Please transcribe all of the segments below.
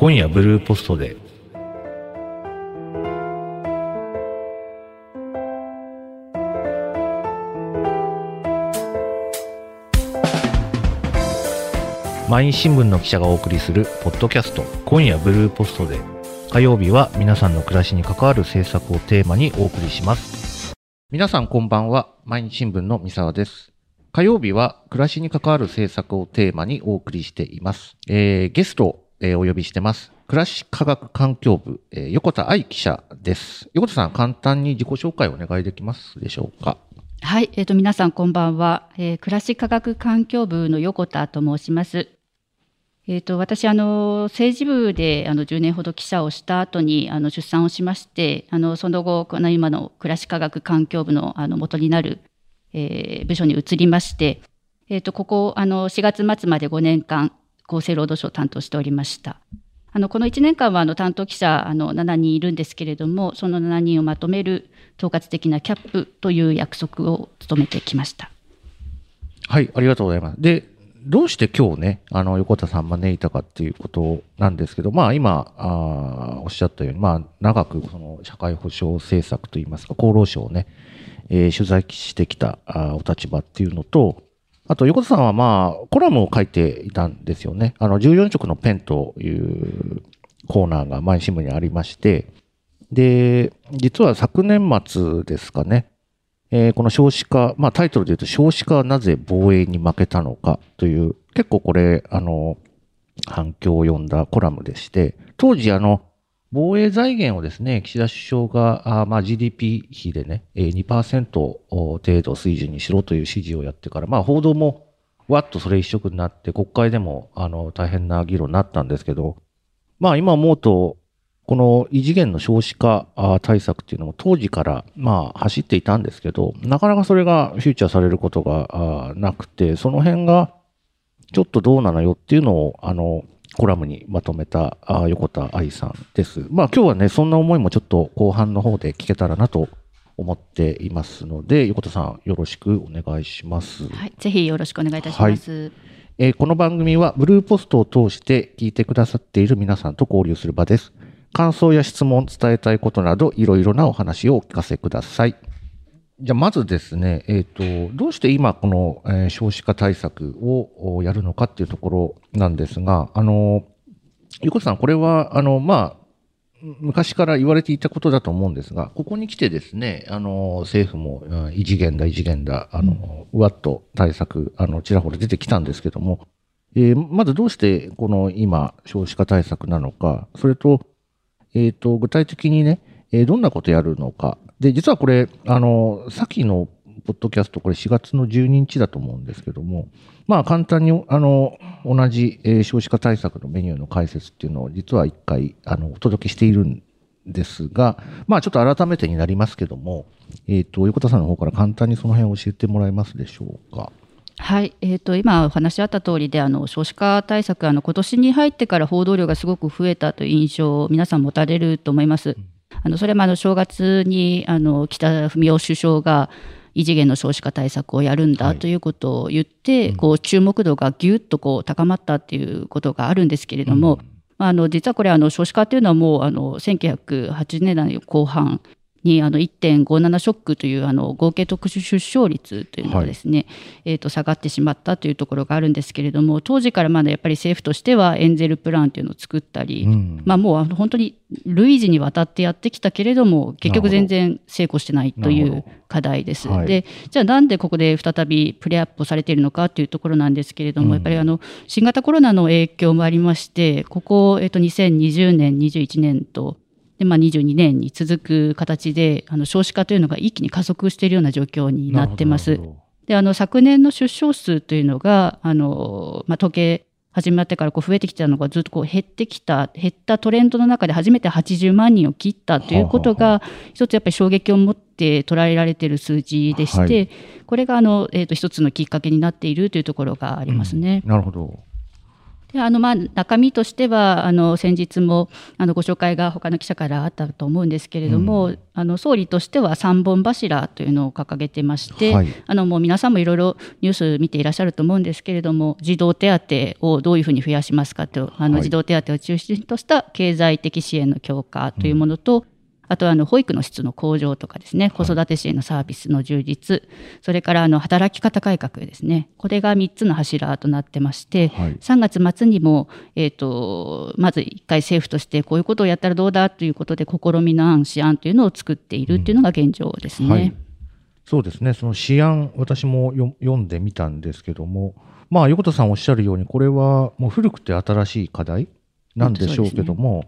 今夜ブルーポストで。毎日新聞の記者がお送りするポッドキャスト。今夜ブルーポストで。火曜日は皆さんの暮らしに関わる政策をテーマにお送りします。皆さんこんばんは。毎日新聞の三沢です。火曜日は暮らしに関わる政策をテーマにお送りしています、えー、ゲスト、えーお呼びしてます。暮らし科学環境部、えー横田愛記者です。横田さん簡単に自己紹介をお願いできますでしょうか？はい、えっ、と皆さんこんばんは、えー暮らし科学環境部の横田と申します。えっ、と私あの政治部であの10年ほど記者をした後にあの出産をしまして、あのその後この今の暮らし科学環境部のあの元になる、えー部署に移りまして、えっ、とここあの4月末まで5年間厚生労働省を担当しておりました。あのこの1年間はあの担当記者あの7人いるんですけれども、その7人をまとめる統括的なキャップという約束を務めてきました。はい、ありがとうございます。で、どうして今日ね、あの、横田さん招いたかっていうことなんですけど、まあ今、あおっしゃったように、まあ長くその社会保障政策といいますか、厚労省をね、えー取材してきたあお立場っていうのと、あと横田さんはまあ、コラムを書いていたんですよね。あの、14色のペンというコーナーが毎日新聞にありまして、で、実は昨年末ですかね、えーこの少子化、まあタイトルで言うと少子化はなぜ防衛に負けたのかという、結構これ、あの、反響を呼んだコラムでして、当時あの、防衛財源をですね、岸田首相が、あまあ GDP 比でね、2%程度水準にしろという指示をやってから、まあ報道もわっとそれ一色になって、国会でもあの大変な議論になったんですけど、まあ今思うと、この異次元の少子化対策っていうのも当時からまあ走っていたんですけど、なかなかそれがフューチャーされることがなくて、その辺がちょっとどうなのよっていうのを、あの、コラムにまとめた横田愛さんです。まあ今日はね、そんな思いもちょっと後半の方で聞けたらなと思っていますので、横田さんよろしくお願いします。はい、ぜひよろしくお願いいたします。えーこの番組はブルーポストを通して聞いてくださっている皆さんと交流する場です。感想や質問、伝えたいことなど、いろいろなお話をお聞かせください。じゃあ、まずですね、えっ、と、どうして今この、え少子化対策をやるのかっていうところなんですが、あの、横田さん、これは、あの、まあ、昔から言われていたことだと思うんですが、ここに来てですね、あの、政府も、異次元だ、異次元だ、あの、うわっと対策、あの、ちらほら出てきたんですけども、えーまずどうしてこの今、少子化対策なのか、それと、えっ、と、具体的にね、えーどんなことやるのか。で、実はこれ、あの、さっきのポッドキャスト、これ4月の12日だと思うんですけども、まあ簡単に、あの、同じ、えー少子化対策のメニューの解説っていうのを実は一回、あの、お届けしているんですが、まあちょっと改めてになりますけども、えっ、と、横田さんの方から簡単にその辺を教えてもらえますでしょうか。はい、えー、と今お話しあった通りであの少子化対策あの今年に入ってから報道量がすごく増えたという印象を皆さん持たれると思います。あのそれもあの正月にあの北文雄首相が異次元の少子化対策をやるんはい。だということを言って、こう注目度がぎゅっとこう高まったっていうことがあるんですけれども、まああの実はこれあの少子化というのはもうあの1980年代の後半にあの1.57ショックというあの合計特殊出生率というのがですね、えーと下がってしまったというところがあるんですけれども当時からまだやっぱり政府としてはエンゼルプランというのを作ったり、うん。まあ、もう本当に累次にわたってやってきたけれども結局全然成功してないという課題です。はい。でじゃあなんでここで再びプレーアップされているのかというところなんですけれども、うん。やっぱりあの新型コロナの影響もありましてここ、えっと2020年21年とで、まあ、22年に続く形であの少子化というのが一気に加速しているような状況になってます。であの昨年の出生数というのがあの、まあ、統計始まってからこう増えてきたのがずっとこう減ってきた減ったトレンドの中で初めて80万人を切ったということが一つやっぱり衝撃を持って捉えられている数字でして、はいこれがあの、えー、と一つのきっかけになっているというところがありますね。なるほど。であのまあ中身としてはあの先日もあのご紹介が他の記者からあったと思うんですけれども、うん、あの総理としては3本柱というのを掲げてまして、はい、あのもう皆さんもいろいろニュース見ていらっしゃると思うんですけれども児童手当をどういうふうに増やしますかとあの児童手当を中心とした経済的支援の強化というものと、うんあとはあの保育の質の向上とかですね、子育て支援のサービスの充実、それからあの働き方改革ですね、これが3つの柱となってまして、はい、3月末にも、えーと、まず1回政府としてこういうことをやったらどうだということで、試みの案、試案というのを作っているというのが現状ですね。うんはい、そうですね、その試案、私も読んでみたんですけども、まあ、横田さんおっしゃるように、これはもう古くて新しい課題なんでしょうけども、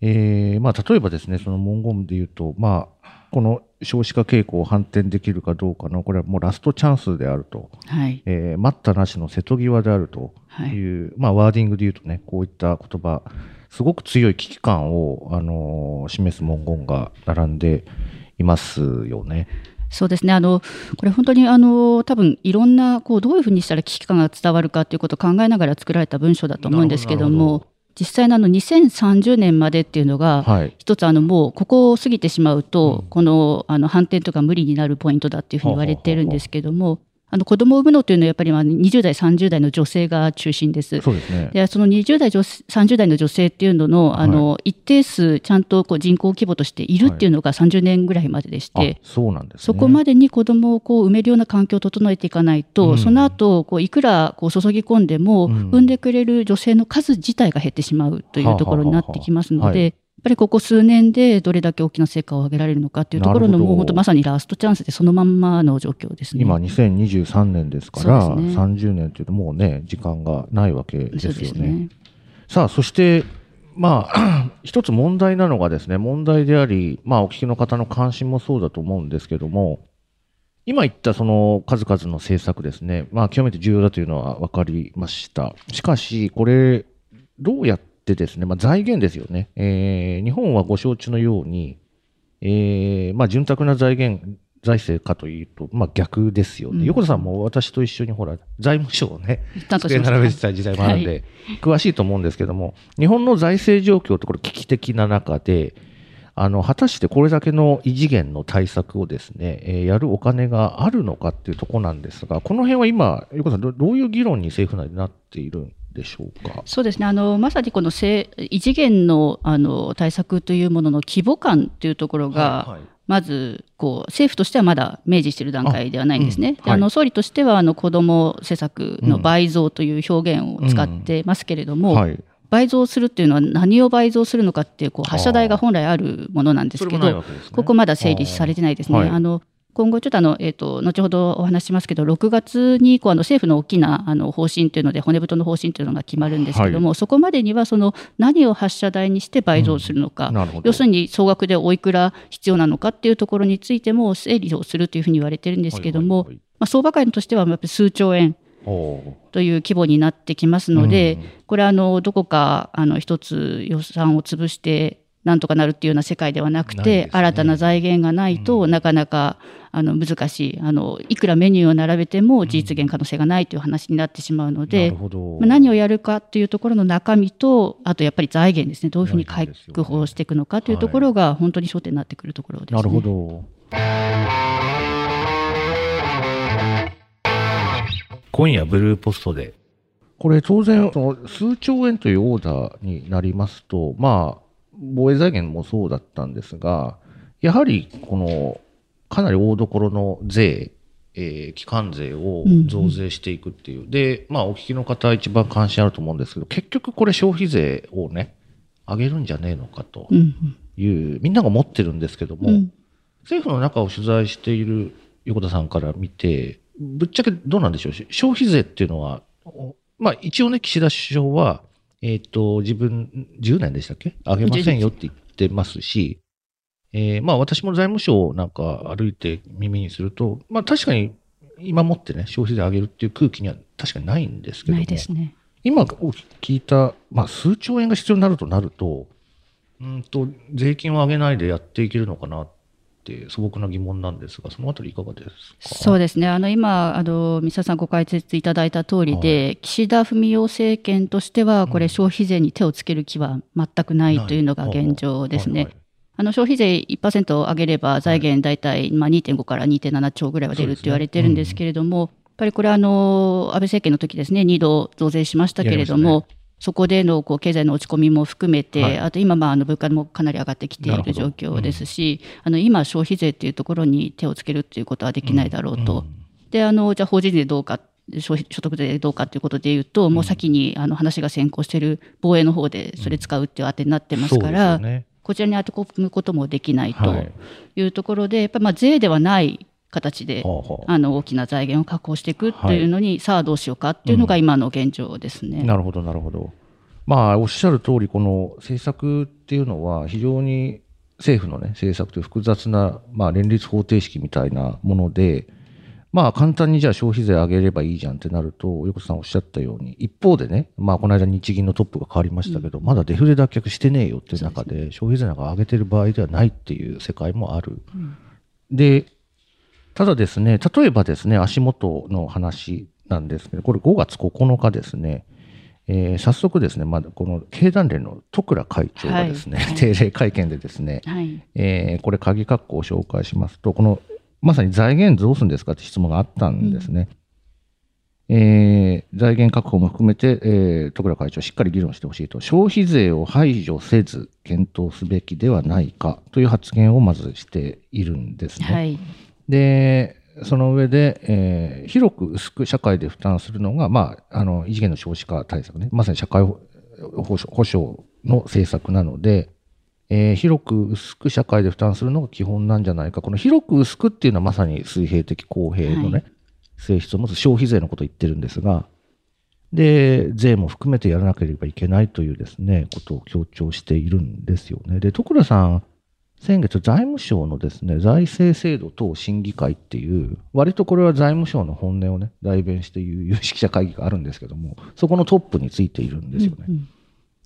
えー、まあ、例えばですね、その文言で言うと、まあ、この少子化傾向を反転できるかどうかの、これはもうラストチャンスであると、はい。えー、待ったなしの瀬戸際であるという、はい、まあ、ワーディングで言うとね、こういった言葉、すごく強い危機感を、あのー、示す文言が並んでいますよね。そうですね。あのこれ本当にあの多分いろんなこうどういうふうにしたら危機感が伝わるかということを考えながら作られた文章だと思うんですけども実際のあの2030年までっていうのが、はい、一つあのもうここを過ぎてしまうと、このあの反転とか無理になるポイントだっていうふうに言われてるんですけども、あの子供を産むのというのはやっぱり20代、30代の女性が中心です。そうですね、でその20代、30代の女性っていうののあの、一定数ちゃんとこう人口規模としているっていうのが30年ぐらいまででして、はい、そうなんです、ね、そこまでに子供をこう産めるような環境を整えていかないと、うん、その後こういくらこう注ぎ込んでも、産んでくれる女性の数自体が減ってしまうというところになってきますので。ぱりここ数年でどれだけ大きな成果を上げられるのかっていうところのもう本当まさにラストチャンスでそのまんまの状況ですね。今2023年ですから、ね、30年というともうね時間がないわけですよね。ねさあそしてまあ 一つ問題なのがですね問題でありまあお聞きの方の関心もそうだと思うんですけども今言ったその数々の政策ですね、まあ、極めて重要だというのは分かりました。しかし、これ、どうやってでですね、まあ、財源ですよね。えー、日本はご承知のように、えー、まあ、潤沢な財源、財政かというと、まあ、逆ですよね、うん、横田さんも私と一緒にほら、財務省をね、机並べてた時代もあるんで、はい、詳しいと思うんですけども、日本の財政状況ってこれ危機的な中で、あの、果たしてこれだけの異次元の対策をですね、えー、やるお金があるのかっていうところなんですが、この辺は今、横田さんど、どういう議論に政府内でなっているんでしょうか？そうですね。あのまさにこの異次元のあの対策というものの規模感というところが、はいはい。まずこう政府としてはまだ明示している段階ではないんですね。あうんはい、あの総理としてはあの子ども施策の倍増という表現を使ってますけれども、うんうんはい、倍増するっていうのは何を倍増するのかっていうこう発射台が本来あるものなんですけど、ね、ここまだ整理されてないですね。あの今後ちょっとあの、えっ、ー、と、後ほどお話しますけど、6月にこうあの政府の大きなあの方針というので、骨太の方針というのが決まるんですけども、はい、そこまでにはその何を発射台にして倍増するのか、うん、要するに総額でおいくら必要なのかっていうところについても整理をするというふうに言われてるんですけども、はいはいはい、まあ、相場感としてはやっぱり数兆円。という規模になってきますので、うん、これあのどこかあの一つ予算を潰してなんとかなるっていうような世界ではなくて、ね、新たな財源がないと、うん、なかなかあの難しいあのいくらメニューを並べても実現可能性がないという話になってしまうので、まあ、何をやるかというところの中身とあとやっぱり財源ですね。どういうふうに確保していくのかというところが本当に焦点になってくるところです、ね、なるほど。今夜ブルーポストで。これ当然その数兆円というオーダーになりますとまあ防衛財源もそうだったんですがやはりこのかなり大所の税、えー、機関税を増税していくっていう、うん、で、まあ、お聞きの方、一番関心あると思うんですけど、結局これ、消費税をね、上げるんじゃねえのかという、うん、みんなが思ってるんですけども、うん、政府の中を取材している横田さんから見て、ぶっちゃけどうなんでしょう、消費税っていうのは、まあ、一応ね、岸田首相は、えっ、ー、と、自分、10年でしたっけ？上げませんよって言ってますし、えー、まあ私も財務省なんか歩いて耳にすると、まあ確かに今もってね、消費税上げるっていう空気には確かにないんですけども、ないですね。今聞いた、まあ数兆円が必要になるとなると、うんと、税金を上げないでやっていけるのかなっって素朴な疑問なんですが、そのあたりいかがですか？そうですね、あの今、あの三沢さんご解説いただいた通りで、はい、岸田文雄政権としては、これ、消費税に手をつける気は全くないというのが現状ですね。あの消費税1%上げれば財源大体まあ2.5から2.7兆ぐらいは出ると言われてるんですけれども、やっぱりこれはあの安倍政権の時ですね2度増税しましたけれども、そこでのこう経済の落ち込みも含めて、はい、あと今、まあ、あの物価もかなり上がってきている状況ですし、うん、あの今、消費税というところに手をつけるということはできないだろうと、うん、であのじゃあ法人税どうか、消費所得税どうかということでいうと、もう先にあの話が先行している防衛の方でそれ使うっていう当てになってますから、ね、こちらに当て込むこともできないとい。うところで、やっぱりまあ税ではない形で、あの大きな財源を確保していくっていうのに、はい、さあどうしようかっていうのが今の現状ですね。うん、なるほどなるほど。まあおっしゃる通りこの政策っていうのは非常に政府のね政策という複雑な、まあ、連立方程式みたいなもので、まあ簡単にじゃあ消費税上げればいいじゃんってなると、横田さんおっしゃったように、一方でね、まあこの間日銀のトップが変わりましたけど、うん、まだデフレ脱却してねえよっていう中で、消費税なんか上げてる場合ではないっていう世界もある。うん、で、ただですね、例えばですね、足元の話なんですけど、これ5月9日ですね、えー、早速ですね、まだこの経団連の徳倉会長がですね、はい、定例会見でですね、はい、えー、これ鍵括弧を紹介しますと、このまさに財源どうするんですかって質問があったんですね。うん、えー、財源確保も含めて、えー、徳倉会長しっかり議論してほしいと、消費税を排除せず検討すべきではないかという発言をまずしているんですね。はいで、その上で、えー、広く薄く社会で負担するのが、まあ、あの異次元の少子化対策ね、まさに社会保障の政策なので、えー、広く薄く社会で負担するのが基本なんじゃないか、この広く薄くっていうのはまさに水平的公平のね、はい、性質を持つ消費税のことを言ってるんですが、で、税も含めてやらなければいけないというですね、ことを強調しているんですよね。で、徳倉さん、先月財務省のですね、財政制度等審議会っていう、割とこれは財務省の本音をね、代弁していう有識者会議があるんですけども、そこのトップについているんですよね。うんうん、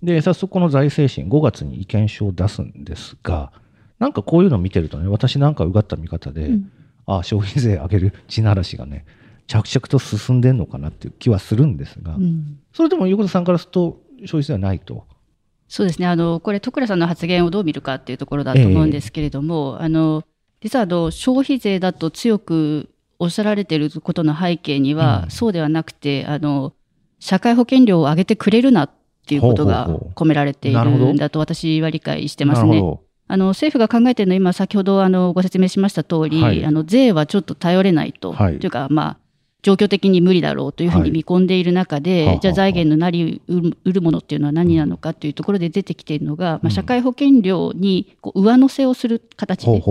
で、早速この財政審5月に意見書を出すんですが、なんかこういうのを見てるとね、私なんかうがった見方で、うん、ああ、消費税上げる地ならしがね、着々と進んでんのかなっていう気はするんですが、うん、それでも横田さんからすると消費税はないと。そうですね。あのこれ徳倉さんの発言をどう見るかっていうところだと思うんですけれども、えー、あの実はあの消費税だと強くおっしゃられていることの背景には、うん、そうではなくてあの社会保険料を上げてくれるなっていうことが込められているんだと私は理解してますね。あの政府が考えているのは今先ほどあのご説明しました通り、はい、あの税はちょっと頼れないと、はい、というかまあ状況的に無理だろうというふうに見込んでいる中で、はい、じゃあ財源のなりうるものっていうのは何なのかというところで出てきているのが、うん、まあ、社会保険料にこう上乗せをする形で、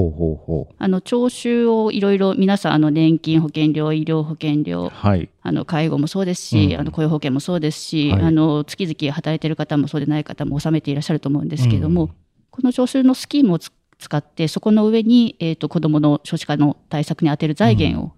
あの徴収をいろいろ皆さんあの年金保険料医療保険料、はい、あの介護もそうですし、うん、あの雇用保険もそうですし、はい、あの月々働いている方もそうでない方も納めていらっしゃると思うんですけれども、うん、この徴収のスキームを使ってそこの上に、えーと、子どもの少子化の対策に充てる財源を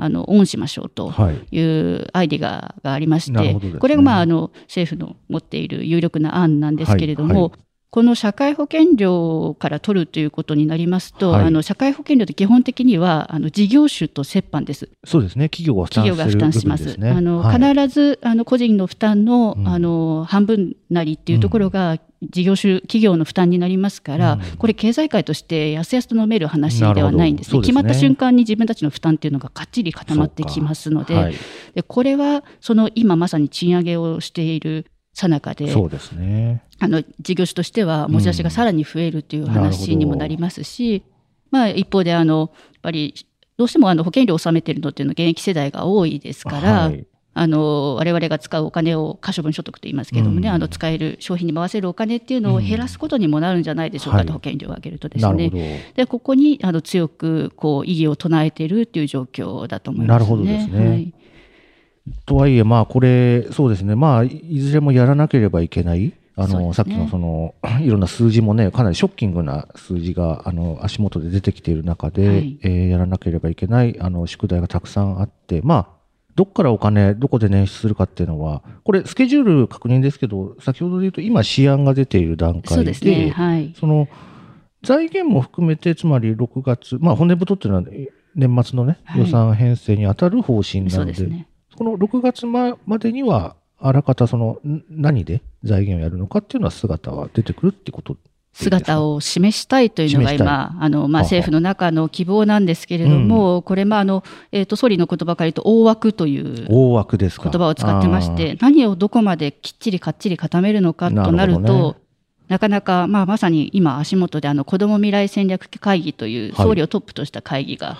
あのオンしましょうとい。うアイデアがありまして、はいね、これが、まあ、あの政府の持っている有力な案なんですけれども、はいはい、この社会保険料から取るということになりますと、はい、あの社会保険料って基本的にはあの事業主と折半です。そうですね。企業が負担、ね、企業が負担します。あの、はい、必ずあの個人の負担の、うん、あの半分なりっていうところが、事業主企業の負担になりますから、うん、これ経済界としてやすやすと飲める話ではないんですね、ね、決まった瞬間に自分たちの負担っていうのがかっちり固まってきますのではい、でこれはその今まさに賃上げをしているさなかでそうですね。あの事業主としては持ち出しがさらに増えるという話にもなりますし、うん、まあ、一方であのやっぱりどうしてもあの保険料を納めているのっていうのは現役世代が多いですから、はい。あの我々が使うお金を可処分所得と言いますけれどもね、うん、あの使える消費に回せるお金っていうのを減らすことにもなるんじゃないでしょうかと、うん、保険料を上げるとですね、でここにあの強くこう意義を唱えているっていう状況だと思います、ね、なるほどですね。はいとはいえ、まあ、これ、そうですね、まあ、いずれもやらなければいけない、あの、ね、さっきのその、いろんな数字もね、かなりショッキングな数字が、あの、足元で出てきている中で、はい、えー、やらなければいけない、あの、宿題がたくさんあって、まあ、どっからお金、どこで捻出するかっていうのは、これ、スケジュール確認ですけど、先ほどで言うと、今、試案が出ている段階で、そ、ね。はい、の財源も含めて、つまり6月、まあ、骨太っていうのは年末のね、はい。予算編成に当たる方針なので。この6月ままでには、あらかたその、ん何で財源をやるのかっていうのは姿は出てくるってこと姿を示したいというのが今、あのまあ、はは政府の中の希望なんですけれども、これ、まああのえー、と総理の言葉から言うと、大枠という大枠ですか？言葉を使ってまして、何をどこまできっちりかっちり固めるのかとなると、なかなか、まあ、まさに今、足元であの子ども未来戦略会議というはい。総理をトップとした会議が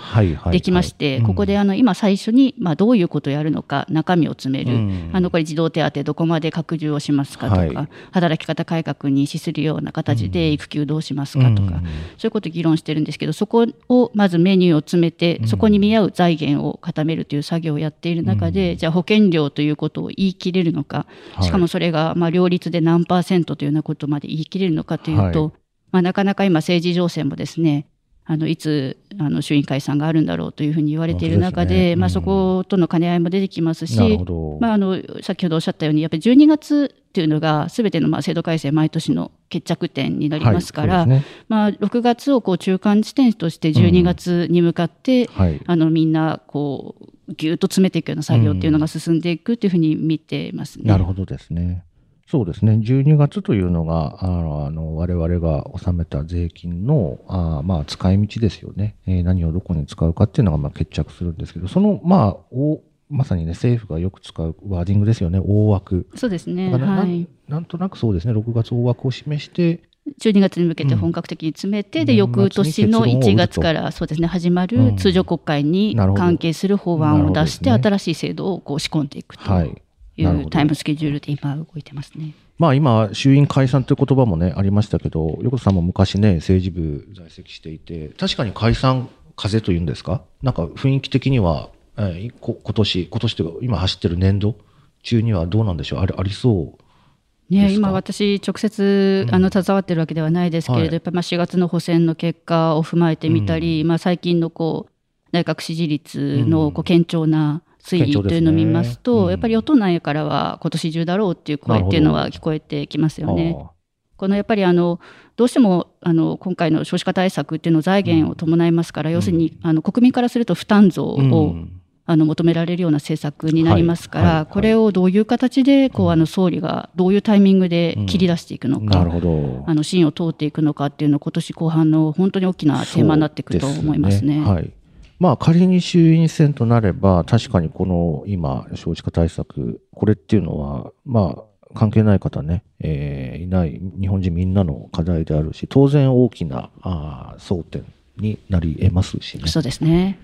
できまして、はいここであの今、最初にまあどういうことをやるのか、中身を詰める、うん。あのこれ、児童手当、どこまで拡充をしますかとか、はい。働き方改革に資するような形で育休どうしますかとか、うん。そういうことを議論してるんですけど、そこをまずメニューを詰めて、そこに見合う財源を固めるという作業をやっている中で、じゃあ保険料ということを言い切れるのか、はい。しかもそれがまあ両立で何パーセントというようなことまで言い切れるのかというと、はいまあ、なかなか今、政治情勢もですね、あのいつあの衆院解散があるんだろうというふうに言われている中で、ですねうんまあ、そことの兼ね合いも出てきますし。まあ、あの先ほどおっしゃったように、やっぱり12月っていうのが、すべてのまあ制度改正、毎年の決着点になりますから、はいねまあ、6月をこう中間地点として、12月に向かって、はい。あのみんなこうぎゅっと詰めていくような作業っていうのが進んでいくというふうに見てますね。なるほどですね。そうですね。12月というのが、あの、あの我々が納めた税金の、あまあ、使い道ですよね。えー何をどこに使うかっていうのが、まあ、決着するんですけど、その、まあ、おまさにね、政府がよく使うワーディングですよね。大枠。そうですね、はい、なんとなくそうですね。6月大枠を示して、12月に向けて本格的に詰めて、でうん翌年の1年末に結論を打つと月からそうですね始まうんる通常国会に関係する法案を出して、新しい制度をこう仕込んでいくとはい。いうタイムスケジュールで今動いてますね。まあ今、衆院解散という言葉もね、ありましたけど、横田さんも昔ね、政治部在籍していて、確かに解散風というんですか？なんか雰囲気的には、えーこ今年、今年というか今走ってる年度？中にはどうなんでしょう？あれ、ありそう。ね、今、私、直接うん。あの携わってるわけではないですけれど、はい。やっぱりまあ4月の補選の結果を踏まえてみたり、まあ、最近のこう内閣支持率のこう堅調な推移というのを見ますと、うん。やっぱり与党内からは今年中だろうっていう声っていうのは聞こえてきますよね。あこのやっぱりあのどうしてもあの今回の少子化対策っていうのを財源を伴いますから、要するにあの国民からすると負担増ーを、うん。あの求められるような政策になりますから、はいはい。はいこれをどういう形でこうあの総理がどういうタイミングで切り出していくのか、なるほど。あの芯を通っていくのかっていうのは今年後半の本当に大きなテーマになっていくと思いますね。すはい。まあ仮に衆院選となれば、確かにこの今、少子化対策、これっていうのは、まあ関係ない方ね、えーいない日本人みんなの課題であるし、当然大きなあー争点になり得ますしね。そうですね。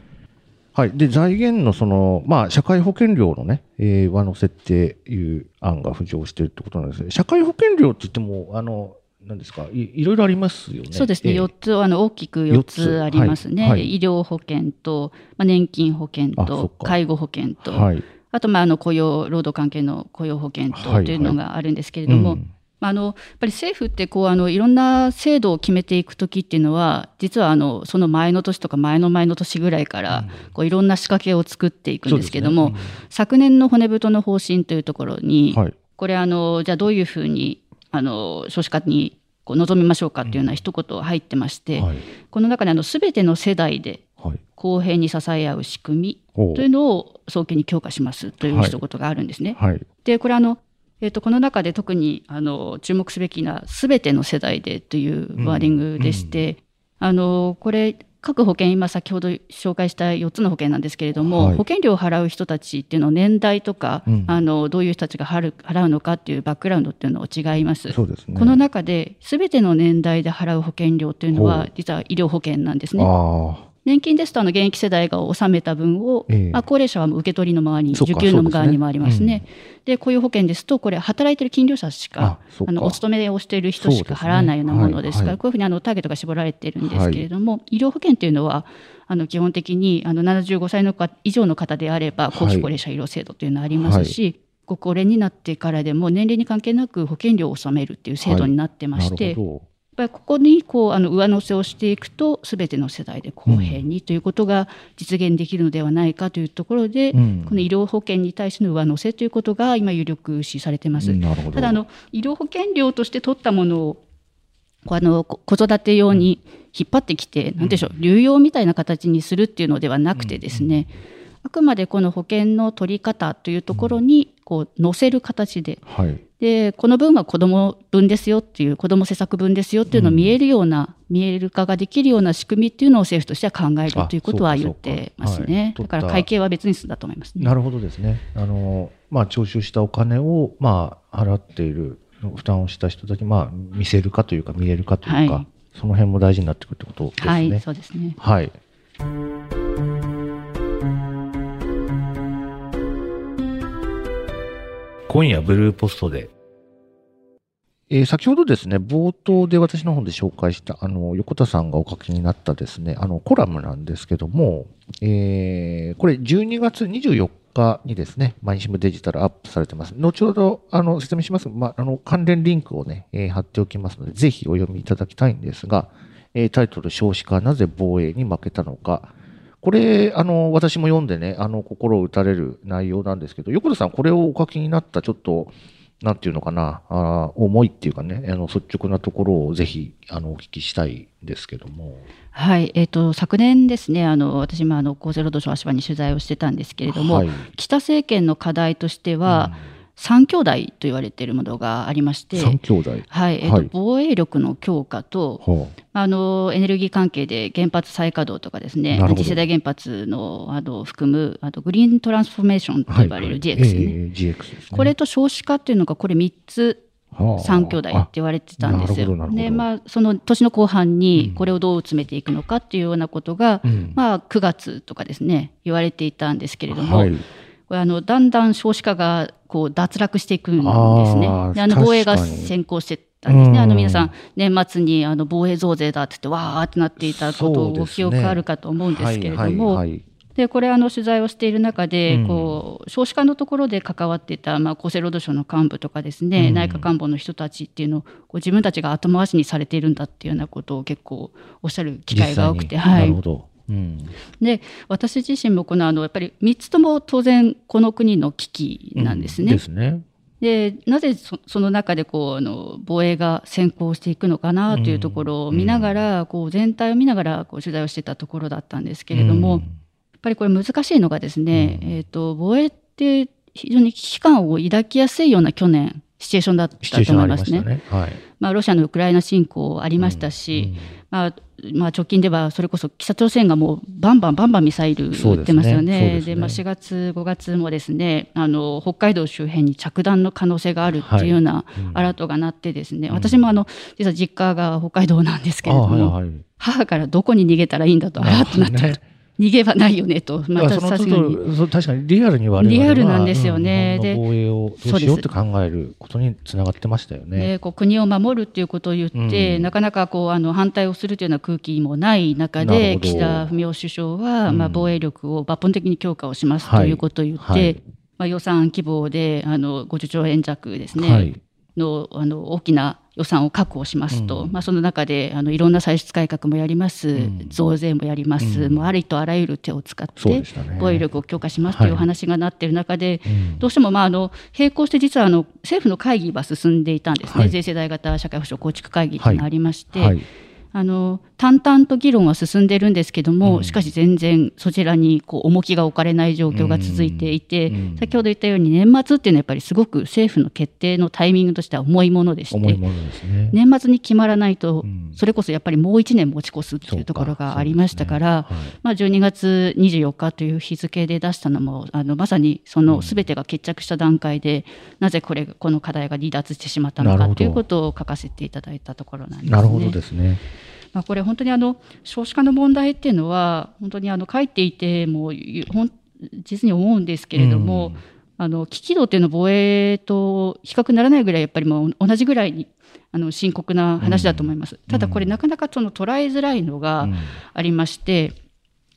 はい。で、財源のその、まあ、社会保険料のね、えー上乗せっていう案が浮上しているってことなんですね。社会保険料って言っても、あの、何ですか？い、いろいろありますよね。そうですね、えー4つあの大きく4つありますね、はい。はい。医療保険と、まあ、年金保険と介護保険と、はい。あとまああの雇用労働関係の雇用保険とはい。というのがあるんですけれども、うん。まあ、あのやっぱり政府ってこうあのいろんな制度を決めていくときっていうのは実はあのその前の年とか前の前の年ぐらいからこういろんな仕掛けを作っていくんですけども、そうですね。昨年の骨太の方針というところに、はい。これあのじゃあどういうふうにあの少子化にこう臨みましょうかっていうような一言入ってまして、はい。この中にあの全ての世代ではい。公平に支え合う仕組みというのを早急に強化しますという一言があるんですね。はい。でこれあの、えー、とこの中で特にあの注目すべきな「すべての世代で」というワーディングでして、あのこれ各保険今先ほど紹介した4つの保険なんですけれども、はい保険料を払う人たちっていうのは年代とか、うんあのどういう人たちが払う払うのかっていうバックグラウンドっていうのは違います。そうですね。この中で全ての年代で払う保険料というのほはう実は医療保険なんですね。あ年金ですとあの現役世代が納めた分を、ええ。まあ、高齢者は受け取りの側に受給の側にもありますそうですね。で雇用保険ですとこれ働いてる勤労者しかあのお勤めをしている人しか払わないようなものですからねはいはい。こういうふうにあのターゲットが絞られているんですけれども、医療保険というのはあの基本的にあの75歳のか以上の方であれば後期高齢者医療制度というのがありますし、ご高齢になってからでも年齢に関係なく保険料を納めるっていう制度になってまして、ぱりここにこうあの上乗せをしていくと全ての世代で公平にということが実現できるのではないかというところで、うんこの医療保険に対しての上乗せということが今有力視されています。ただあの医療保険料として取ったものをあのこ子育て用に引っ張ってきて、なんでしょう流用みたいな形にするっていうのではなくてですね、あくまでこの保険の取り方というところにこう載せる形ではい。でこの分は子ども分ですよっていう子ども施策分ですよっていうのを見えるような、見える化ができるような仕組みっていうのを政府としては考えるあということは言ってますはいね。取っただから会計は別にするんだと思いますね。なるほどですね。あの、まあ、徴収したお金を、まあ、払っている、負担をした人たちに、まあ、見せるかというか、見えるかというか、はいその辺も大事になってくるってことですね。はい、そうですね。はい。今夜、ブルーポストで。えー先ほどですね、冒頭で私の方で紹介した、あの、横田さんがお書きになったですね、あの、コラムなんですけども、えーこれ12月24日にですね、毎日新聞デジタルアップされてます。後ほど、あの、説明します。まあ、あの、関連リンクをね、えー貼っておきますので、ぜひお読みいただきたいんですが、えータイトル、少子化、なぜ防衛に負けたのか。これ、あの、私も読んでね、あの、心を打たれる内容なんですけど、横田さん、これをお書きになった、ちょっと、なんていうのかな、あー思いっていうかね、あの、率直なところをぜひ、あの、お聞きしたいんですけども。はい、えっ、と昨年ですね、あの私もあの厚生労働省足場に取材をしてたんですけれども、はい北政権の課題としては、三兄弟と言われているものがありまして、三兄弟。はい、えっ、と、はい。防衛力の強化と、はあ。のエネルギー関係で原発再稼働とかですね次世代原発のあの含むあとグリーントランスフォーメーションとあ言われる GX。これと少子化っていうのがこれ3つはあ。3兄弟って言われてたんですよ。でまあその年の後半にこれをどう詰めていくのかっていうようなことが、うん。まあ9月とかですね言われていたんですけれども、はい。これあのだんだん少子化がこう脱落していくんですね。あの防衛が先行してたんですね。うん。あの皆さん年末にあの防衛増税だって言ってわーってなっていたことをご記憶あるかと思うんですけれども、でこれあの取材をしている中で、うん。こう少子化のところで関わっていた、まあ、厚生労働省の幹部とかですね、うん。内閣官房の人たちっていうのをこう自分たちが後回しにされているんだっていうようなことを結構おっしゃる機会が多くて、はないるほど。うん。で私自身もこのあのやっぱり3つとも当然この国の危機なんですね。ですね。でなぜそその中でこうあの防衛が先行していくのかなというところを見ながら、こう全体を見ながらこう取材をしてたところだったんですけれども、うんやっぱりこれ難しいのがですね、うんえー、と防衛って非常に危機感を抱きやすいような去年シチュエーションだったと思いますしたね。はい。まあ、ロシアのウクライナ侵攻ありましたし、まあまあ、直近ではそれこそ北朝鮮がもうバンバンバンバンミサイル撃ってますよね。ですね。ねまあ、4月、5月もですねあの北海道周辺に着弾の可能性があるっていうようなうんアラートが鳴ってですね、うん。私もあの実は実家が北海道なんですけれども、あはいはい。母からどこに逃げたらいいんだとアラートなって、ね逃げ場ないよねと、またさすがに。確かにリアルに我々はリアルなんですよね。でうん防衛をどうしようって考えることにつながってましたよね。でこう国を守るっていうことを言って、うん。なかなかこうあの反対をするというような空気もない中で岸田文雄首相は、うん。まあ、防衛力を抜本的に強化をしますはいとい。うことを言って、はい。まあ、予算規模であの50兆円弱ですね、はい。のあの大きな予算を確保しますと、うん。まあ、その中であのいろんな歳出改革もやります、ん。増税もやります、うん。もうありとあらゆる手を使って。防衛力を強化しますという話がなっている中で、うん。どうしてもまああの並行して実はあの政府の会議は進んでいたんですね、はい。税制代型社会保障構築会議というのがありまして、はい。あの淡々と議論は進んでるんですけども、うん。しかし全然そちらにこう重きが置かれない状況が続いていて、うん。先ほど言ったように年末っていうのはやっぱりすごく政府の決定のタイミングとしては重いものでしてね。年末に決まらないと、うん。それこそやっぱりもう1年持ち越すっていうところがありましたから、ね。はい。まあ、12月24日という日付で出したのもあのまさにその全てが決着した段階で、なぜこれこの課題が離脱してしまったのかということを書かせていただいたところなんですね。なるほどですね。まあ、これ本当にあの少子化の問題っていうのは本当にあの書いていてもゆほん実に思うんですけれども、うん。あの危機度っていうのは防衛と比較にならないぐらいやっぱりもう同じぐらいにあの深刻な話だと思います。ただこれなかなかその捉えづらいのが、うん。ありまして、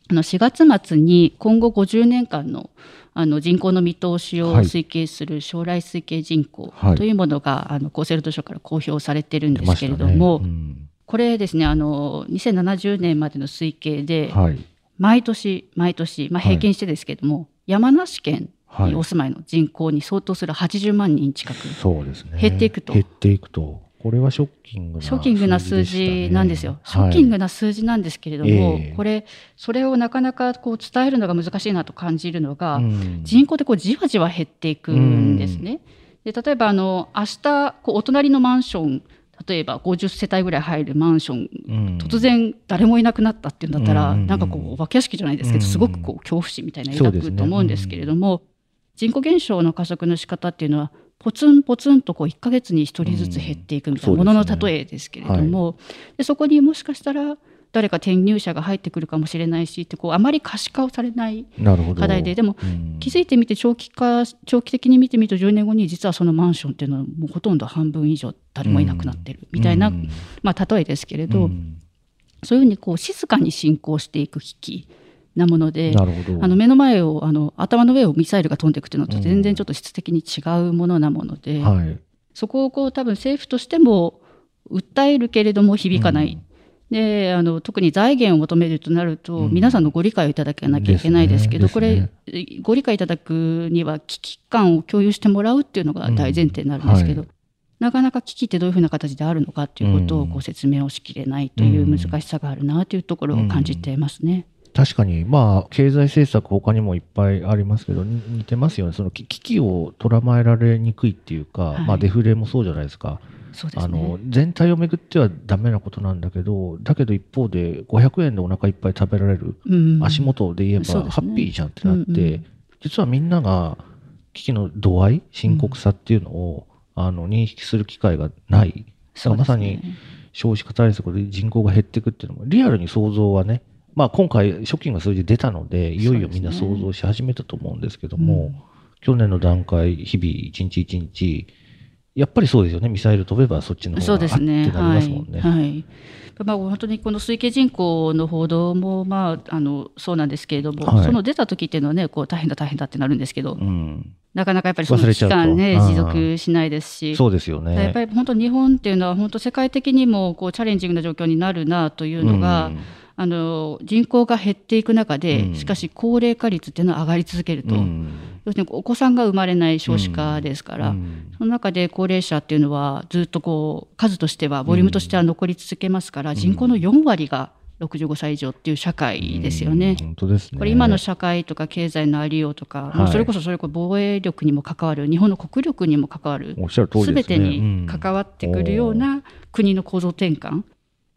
あの4月末に今後50年間のあの人口の見通しをはい。推計する将来推計人口はい。というものが、あの厚生労働省から公表されてるん出ですけれども、うんこれですねあの2070年までの推計で、はい。毎年毎年、まあ、はい平均してですけれども、山梨県はいにお住まいの人口に相当する80万人近く。減っていくと減っていくと。これはショッキングなショッキングな数字なんですよ。ショッキングな数字なんですけれども、ええこれ、それをなかなかこう伝えるのが難しいなと感じるのが、うん人口でこうじわじわ減っていくんですね。で例えばあの明日こうお隣のマンション例えば50世帯ぐらい入るマンションうん。突然誰もいなくなったっていうんだったら、うんなんかこうお化け屋敷じゃないですけど、うんすごくこう恐怖心みたいな抱くと思うんですけれども、人口減少の加速の仕方っていうのはポツンポツンとこう1ヶ月に1人ずつ減っていくみたいなうんものの例えですけれども、でそこにもしかしたら誰か転入者が入ってくるかもしれないしってこうあまり可視化をされない。課題ででもうん気づいてみて長期化長期的に見てみると10年後に実はそのマンションっていうのはもうほとんど半分以上誰もいなくなってるみたいな、うんまあ、例えですけれど、うんそういうふうにこう静かに進行していく危機なもので。あの目の前をあの頭の上をミサイルが飛んでいくというのと全然ちょっと質的に違うものなもので、はい。そこをこう多分政府としても訴えるけれども響かない。うんであの特に財源を求めるとなると、うん皆さんのご理解をいただかなきゃいけないですけど、ねこれご理解いただくには危機感を共有してもらうっていうのが大前提になるんですけど、うんはなかなか危機ってどういうふうな形であるのかっていうことをうんこう説明をしきれないという難しさがあるなというところを感じていますね。確かに、まあ、経済政策、他にもいっぱいありますけど、に似てますよね。その危危機を捉まえられにくいっていうか、はいまあ、デフレもそうじゃないですか。そうですあのね。全体をめぐってはダメなことなんだけど、だけど一方で500円でお腹いっぱい食べられる、うん。足元で言えばハッピーじゃんってなって、うんうん。実はみんなが危機の度合い、深刻さっていうのを、あの認識する機会がない。まさに少子化対策で人口が減っていくっていうのも、リアルに想像はね、まあ今回、ショッキングな数字出たので、いよいよみんな想像し始めたと思うんですけども、うん。去年の段階、日々、一日一日、やっぱりそうですよね、ミサイル飛べばそっちのそう方があってですね。なりますもんね。はい。はいまあ、本当にこの推計人口の報道も、まあ、あのそうなんですけれども、はいその出た時っていうのはねこう大変だ大変だってなるんですけど、うん、なかなかやっぱりその期間ねうん持続しないですし。そうですよやっね。ぱり本当日本っていうのは本当世界的にもこうチャレンジングな状況になるなというのが、うんあの人口が減っていく中で、うんしかし高齢化率っていうのは上がり続けると、うん要するにお子さんが生まれない少子化ですから、うんその中で高齢者っていうのはずっとこう数としてはボリュームとしては残り続けますから、人口の4割が65歳以上っていう社会ですよね。うん本当ですね。これ今の社会とか経済のありようとか、まあはいそれこそそれこそ防衛力にも関わる日本の国力にも関わるすね。全てに関わってくるような国の構造転換、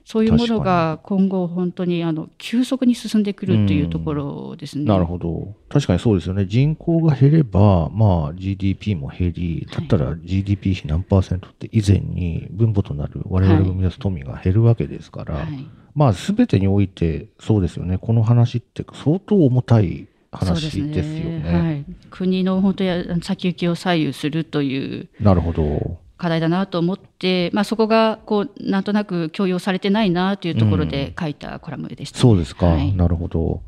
そういうものが今後本当にあの急速に進んでくるというところですね。なるほど。確かにそうですよね。人口が減れば、まあ GDP も減り、だったら GDP 比何パーセントって以前に分母となる我々が生み出す富が減るわけですから、はいまあ全てにおいてそうですよね。この話って相当重たい話ですよそうね。はい、国の本当や先行きを左右するというなるほど。課題だなと思って、まあ、そこがこうなんとなく強要されてないなというところで書いたコラムでした、そうですか。はいなるほど。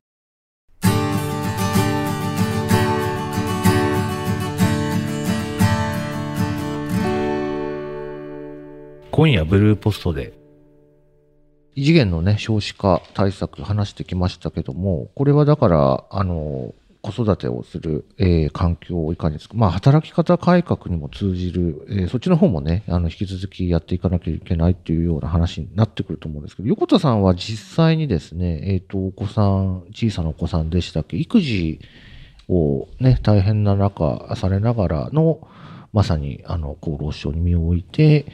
今夜、ブルーポストで、異次元のね、少子化対策話してきましたけども、これはだから、あの、子育てをする、えー環境をいかに、まあ、働き方改革にも通じる、えーそっちの方もね、あの、引き続きやっていかなきゃいけないっていうような話になってくると思うんですけど、横田さんは実際にですね、えっ、と、お子さん、小さなお子さんでしたっけ、育児をね、大変な中、されながらの、まさに、あの、厚労省に身を置いて、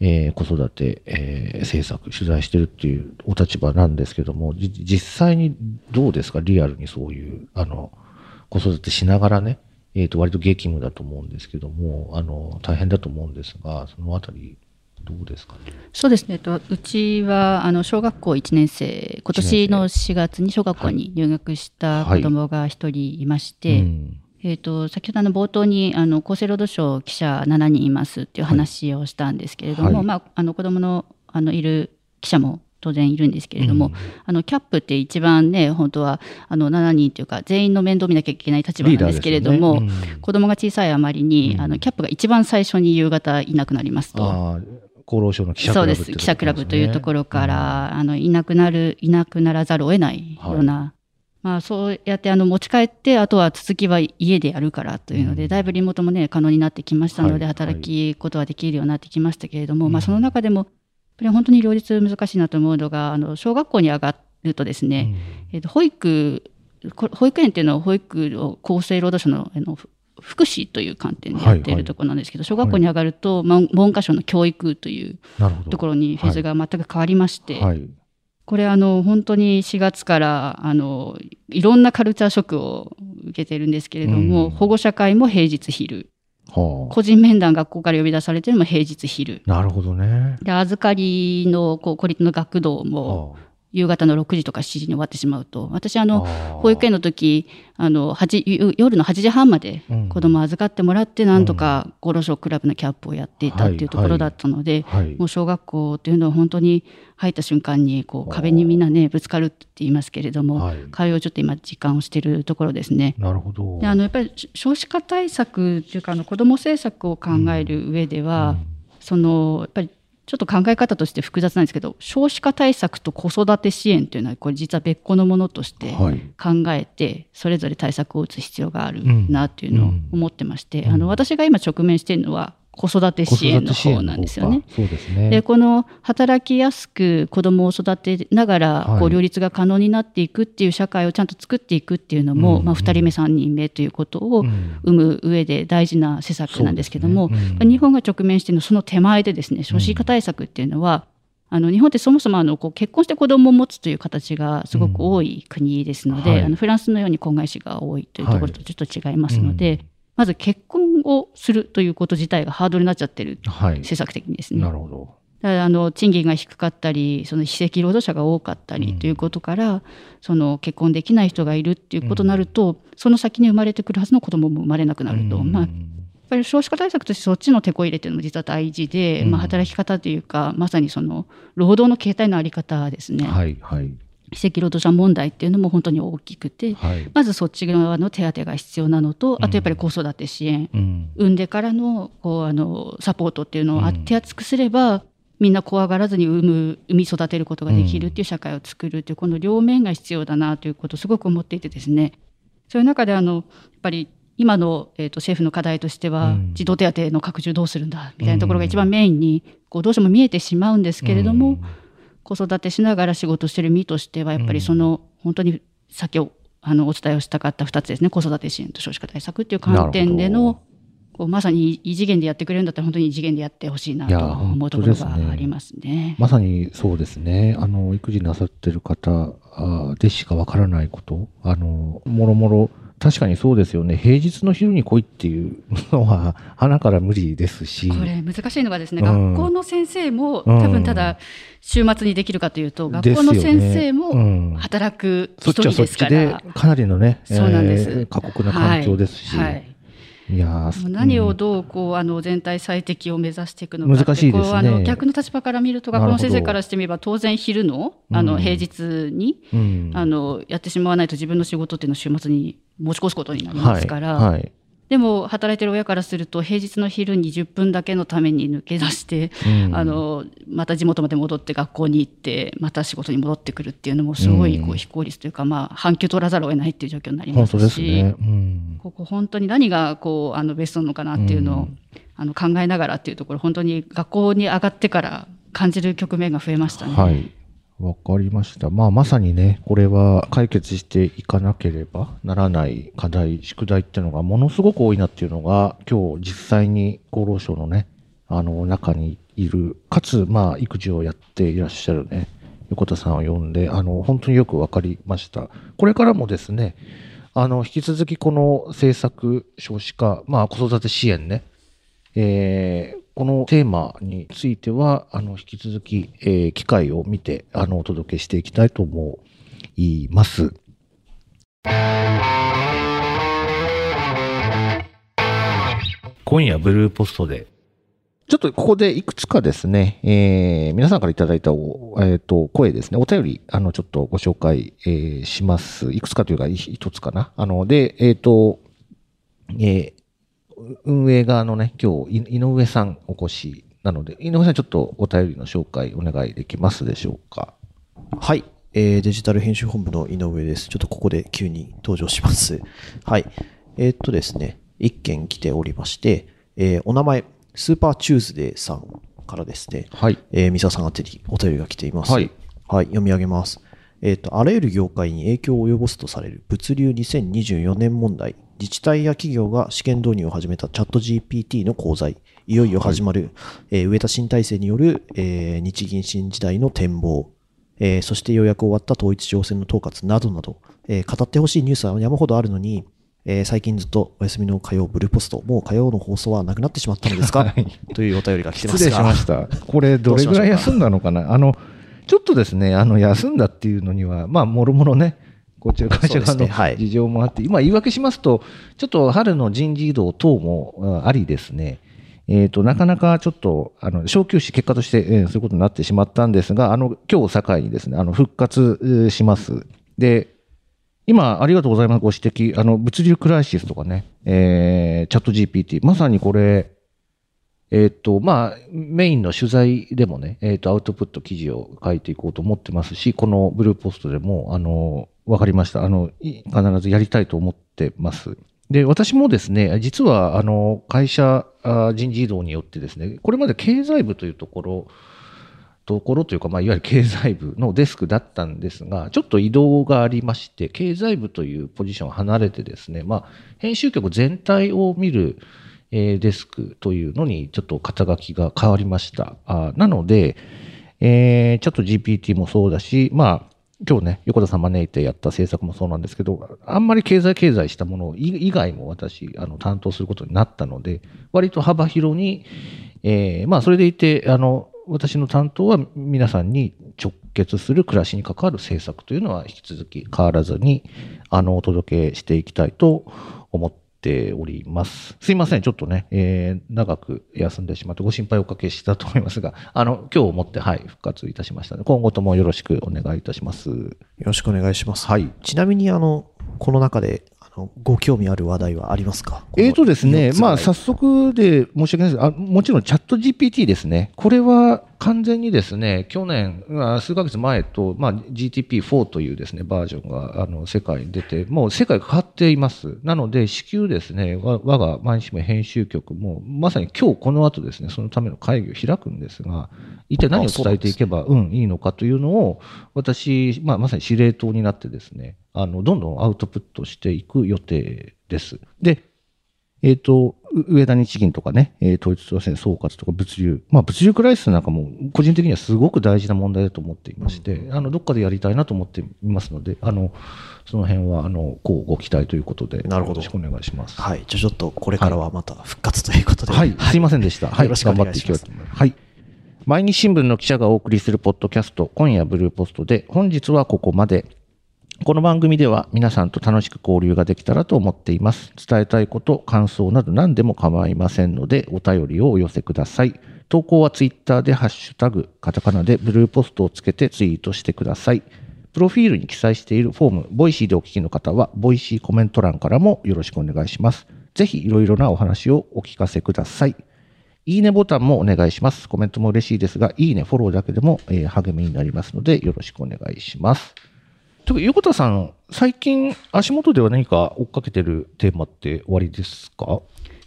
えー子育て、えー政策、取材してるっていうお立場なんですけども、実際にどうですか、リアルにそういう、あの、子育てしながらね、えっ、と、割と激務だと思うんですけども、あの、大変だと思うんですが、そのあたり、どうですかね？そうですね、えっとうちはあの小学校1年生、今年の4月に小学校に入学した子供が1人いまして、うん。えっと先ほどあの冒頭にあの厚生労働省記者7人いますっていう話をしたんですけれども、はい。まあ、あの子供のあのいる記者も当然いるんですけれども、うん。あのキャップって一番ね本当はあの7人というか全員の面倒見なきゃいけない立場なんですけれども、ね。うん。子供が小さいあまりに、うん。あのキャップが一番最初に夕方いなくなりますと。厚労省の記者クラブってことす記者クラブというところから、あのいなくなるいなくならざるを得ないようなまあ、そうやってあの持ち帰ってあとは続きは家でやるからというので、うん。だいぶリモートもね可能になってきましたので、はい。働きことはできるようになってきましたけれども、うん。まあ、その中でもやっぱり本当に両立難しいなと思うのがあの小学校に上がるとですね、えーと保育こ保育園っていうのは保育を厚生労働省のあのふ福祉という観点でやっていはいはいるところなんですけど、小学校に上がると、まあ文科省の教育という。ところにフェーズが全く変わりまして、はい。これあの本当に4月からあのいろんなカルチャーショックを受けてるんですけれども、うん保護者会も平日昼はあ。個人面談学校から呼び出されてるのも平日昼。なるほどね。で預かりのこう孤立の学童もは夕方の6時とか7時に終わってしまうと私ああの保育園の時あの8ゆ夜の8時半までうん子供を預かってもらってなんとか厚労省クラブのキャップをやっていたっていうところだったので、はい。もう小学校っていうのは本当に入った瞬間にこう壁にみんなねぶつかるって言いますけれども、はい。会をちょっと今実感をしているところですね。なるほど。であのやっぱり少子化対策というかあの子ども政策を考える上では、そのやっぱりちょっと考え方として複雑なんですけど少子化対策と子育て支援というのはこれ実は別個のものとしてはい。考えてそれぞれ対策を打つ必要があるうん。なっていうのを思ってまして、うん。あの私が今直面しているのは子育て支援の方なんですよね。ですね。でこの働きやすく子どもを育てながらはい。こう両立が可能になっていくっていう社会をちゃんと作っていくっていうのも、うん。まあ、2人目3人目ということをうん。生む上で大事な施策なんですけども、ね。うん日本が直面しているのはその手前でですね少子化対策っていうのは、あの日本ってそもそもあのこう結婚して子供を持つという形がすごく多い国ですので、はい。あのフランスのように婚外子が多いというところとちょっと違いますので、うんまず結婚をするということ自体がハードルになっちゃってるはい。政策的にですね。なるほど。だからあの賃金が低かったりその非正規労働者が多かったうんりということから、その結婚できない人がいるっていうことになると、その先に生まれてくるはずの子供も生まれなくなると、うんまあ、やっぱり少子化対策としてそっちの手こ入れっていうのも実は大事で、うんまあ、働き方というかまさにその労働の形態のあり方ですね、はい。はい。非正規労働者問題っていうのも本当に大きくてはい。まずそっち側の手当が必要なのとあとやっぱり子育て支援、うん。産んでからのこうあのサポートっていうのを手厚くすれば、みんな怖がらずに産む産み育てることができるっていう社会を作るっていうこの両面が必要だなということをすごく思っていてですね。そういう中であのやっぱり今の、えー、と政府の課題としては、うん。児童手当の拡充どうするんだみたいなところが一番メインにこうどうしても見えてしまうんですけれども、うん子育てしながら仕事してる身としてはやっぱりその、本当に先をあのお伝えをしたかった2つですね子育て支援と少子化対策っていう観点でのこうまさに異次元でやってくれるんだったら本当に異次元でやってほしいなと思うところがありますね。まさにそうですね。あの、育児なさってる方あでしかわからないこと。あの、もろもろ、確かにそうですよね。平日の昼に来いっていうのは、鼻から無理ですし。これ難しいのがですね、うん。学校の先生もうん。多分ただ週末にできるかというと、学校の先生うもん。働くそっちはそっ一人ですかちでら、、かなりのね、そうなんです。えー過酷な環境ですし。はい。はいいや何をうん。どうこうあの全体最適を目指していくのか難しいですね。こうあの逆の立場から見ると学校の先生からしてみれば当然昼のあうん。の平日に、うん。あのやってしまわないと自分の仕事っていうのを週末に持ち越すことになりますから、はい。はいでも働いてる親からすると平日の昼に10分だけのために抜け出して、うんあのまた地元まで戻って学校に行ってまた仕事に戻ってくるっていうのもすごいこう非効率というか、まあ、半休取らざるを得ないっていう状況になりま本すしね。うんここ本当に何がこうあのベストなのかなっていうのを、うんあの考えながらっていうところ本当に学校に上がってから感じる局面が増えましたね。はい。わかりました。まあ、まさにね、これは解決していかなければならない課題、宿題っていうのがものすごく多いなっていうのが、今日実際に厚労省のね、あの、中にいる、かつ、まあ、育児をやっていらっしゃるね、横田さんを呼んで、あの、本当によくわかりました。これからもですね、あの、引き続きこの政策、少子化、まあ、子育て支援ね、えーこのテーマについては、あの、引き続き、えー機会を見て、あの、お届けしていきたいと思います。今夜、ブルーポストで。ちょっとここでいくつかですね、えー皆さんからいただいたお、えーと声ですね、お便り、あの、ちょっとご紹介、えーします。いくつかというか、い一つかな。あの、で、えっ、と、えー運営側のね、今日、い井上さんお越しなので、井上さんちょっとお便りの紹介お願いできますでしょうか？はい。えーデジタル編集本部の井上です。ちょっとここで急に登場します。はい。えーっとですね、一件来ておりまして、えーお名前、スーパーチューズデーさんからですね、はい。えー、三澤さん宛てにお便りが来ています。はい。はい、読み上げます。えっ、と、あらゆる業界に影響を及ぼすとされる物流2024年問題、自治体や企業が試験導入を始めたチャット GPT の功罪、いよいよ始まる、えー上田新体制による、えー日銀新時代の展望、えーそしてようやく終わった統一地方選の総括などなど、えー語ってほしいニュースは山ほどあるのに、えー最近ずっとお休みの火曜ブルーポスト、もう火曜の放送はなくなってしまったのですか、というお便りが来てますが。失礼しました。これ、どれぐらい休んだのかな？あの、ちょっとですね、あの、休んだっていうのには、まあ、もろもろね、こちら会社側の事情もあって、今言い訳しますと、ちょっと春の人事異動等もうんありですね、えっ、と、なかなかちょっと、あの、小休止結果として、えーそういうことになってしまったんですが、あの、今日境にですね、あの、復活えーします。で、今、ありがとうございます。ご指摘。あの、物流クライシスとかね、えー、チャット GPT。まさにこれ、えっ、と、まあ、メインの取材でもね、えっ、と、アウトプット記事を書いていこうと思ってますし、このブルーポストでも、あの、わかりました。あの、必ずやりたいと思ってます。で、私もですね、実は、あの、会社人事異動によってですね、これまで経済部というところ、ところというか、まあ、いわゆる経済部のデスクだったんですが、ちょっと移動がありまして、経済部というポジションを離れてですね、まあ、編集局全体を見る、えーデスクというのにちょっと肩書きが変わりました。あなので、えーチャット GPT もそうだし、まあ、今日ね、横田さん招いてやった制作もそうなんですけど、あんまり経済経済したもの以以外も私、あの、担当することになったので、割と幅広に、えーまあ、それでいて、あの、私の担当は皆さんに直結する暮らしに関わる政策というのは引き続き変わらずに、あの、お届けしていきたいと思っております。すいません、ちょっとね、えー長く休んでしまってご心配をおかけしたと思いますが、あの、今日をもって、はい、復活いたしましたので、今後ともよろしくお願いいたします。よろしくお願いします。はい。ちなみに、あの、この中で、ご興味ある話題はありますか？えーとですね、まあ、さ早速で申し訳ないですあ、もちろんチャット GPT ですね。これは完全にですね、去年、まあ数ヶ月前と、まあ、GTP4 というですね、バージョンが、あの、世界に出て、もう世界が変わっています。なので、至急ですね、わ我が毎日も編集局も、まさに今日この後ですね、そのための会議を開くんですが、一体何を伝えていけば、うん、いいのかというのを、私、まあ、まさに司令塔になってですね、あの、どんどんアウトプットしていく予定です。で、えっ、と、う上田日銀とかね、えー統一地方選総括とか物流、まあ物流クライシスなんかも個人的にはすごく大事な問題だと思っていまして、あの、どっかでやりたいなと思っていますので、あの、その辺は、あの、こうご期待ということで、なるほどよろしくお願いします。はい。じゃあちょっと、これからはまた復活ということで。はい、すいませんでした。はい、よろしくお願いします。はい。毎日新聞の記者がお送りするポッドキャスト、今夜ブルーポストで、本日はここまで。この番組では皆さんと楽しく交流ができたらと思っています。伝えたいこと、感想など何でも構いませんので、お便りをお寄せください。投稿はツイッターでハッシュタグ、カタカナでブルーポストをつけてツイートしてください。プロフィールに記載しているフォーム、ボイシーでお聞きの方は、ボイシーコメント欄からもよろしくお願いします。ぜひいろいろなお話をお聞かせください。いいねボタンもお願いします。コメントも嬉しいですが、いいね、フォローだけでも、え励みになりますので、よろしくお願いします。といさん、最近、足元では何か追っかけてるテーマって終わりですか？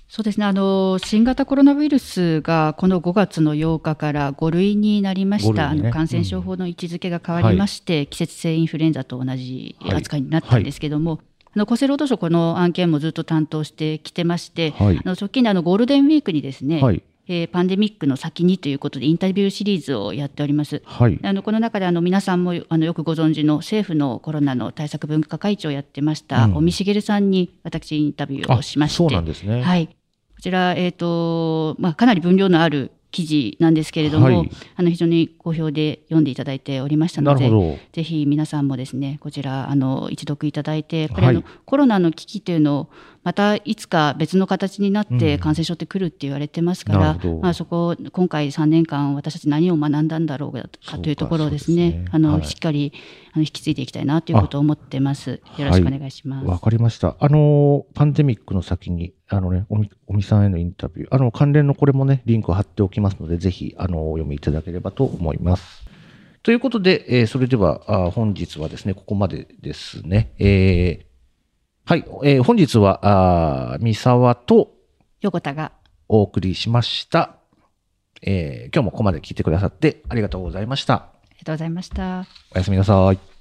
そうですね。あの新型コロナウイルスがこの5月の8日から5類になりました、ね。あの感染症法の位置づけが変わりまして、季節性インフルエンザと同じ扱いになったんですけども、あの厚生労働省、この案件もずっと担当してきてまして、はい。あの直近であのゴールデンウィークにですね、はい。えーパンデミックの先にということでインタビューシリーズをやっております。はい。あのこの中であの皆さんもあのよくご存知の政府のコロナの対策分科会長をやってました、うん尾身茂さんに私インタビューをしましてそうなんですね。はい、こちら、えーとまあ、かなり分量のある記事なんですけれども、はいあの非常に好評で読んでいただいておりましたので。ぜひ皆さんもですねこちらあの一読いただいてやっぱりあの、はいコロナの危機というのをまたいつか別の形になっうんて感染症って来るって言われてますから、なるほどまあ、そこ今回3年間私たち何を学んだんだろうかというところをですねねあの、はいしっかりあの引き継いでいきたいなということを思ってます。よろしくお願いします。わかりました。あの、パンデミックの先に、あのね、おみ、おみさんへのインタビュー、あの、関連のこれもね、リンクを貼っておきますので、ぜひ、あの、お読みいただければと思います。ということで、えーそれではあ本日はですね、ここまでですね。えーはい、えー本日は、あー三沢と横田がお送りしました。えー今日もここまで聞いてくださってありがとうございました。ありがとうございました。おやすみなさい。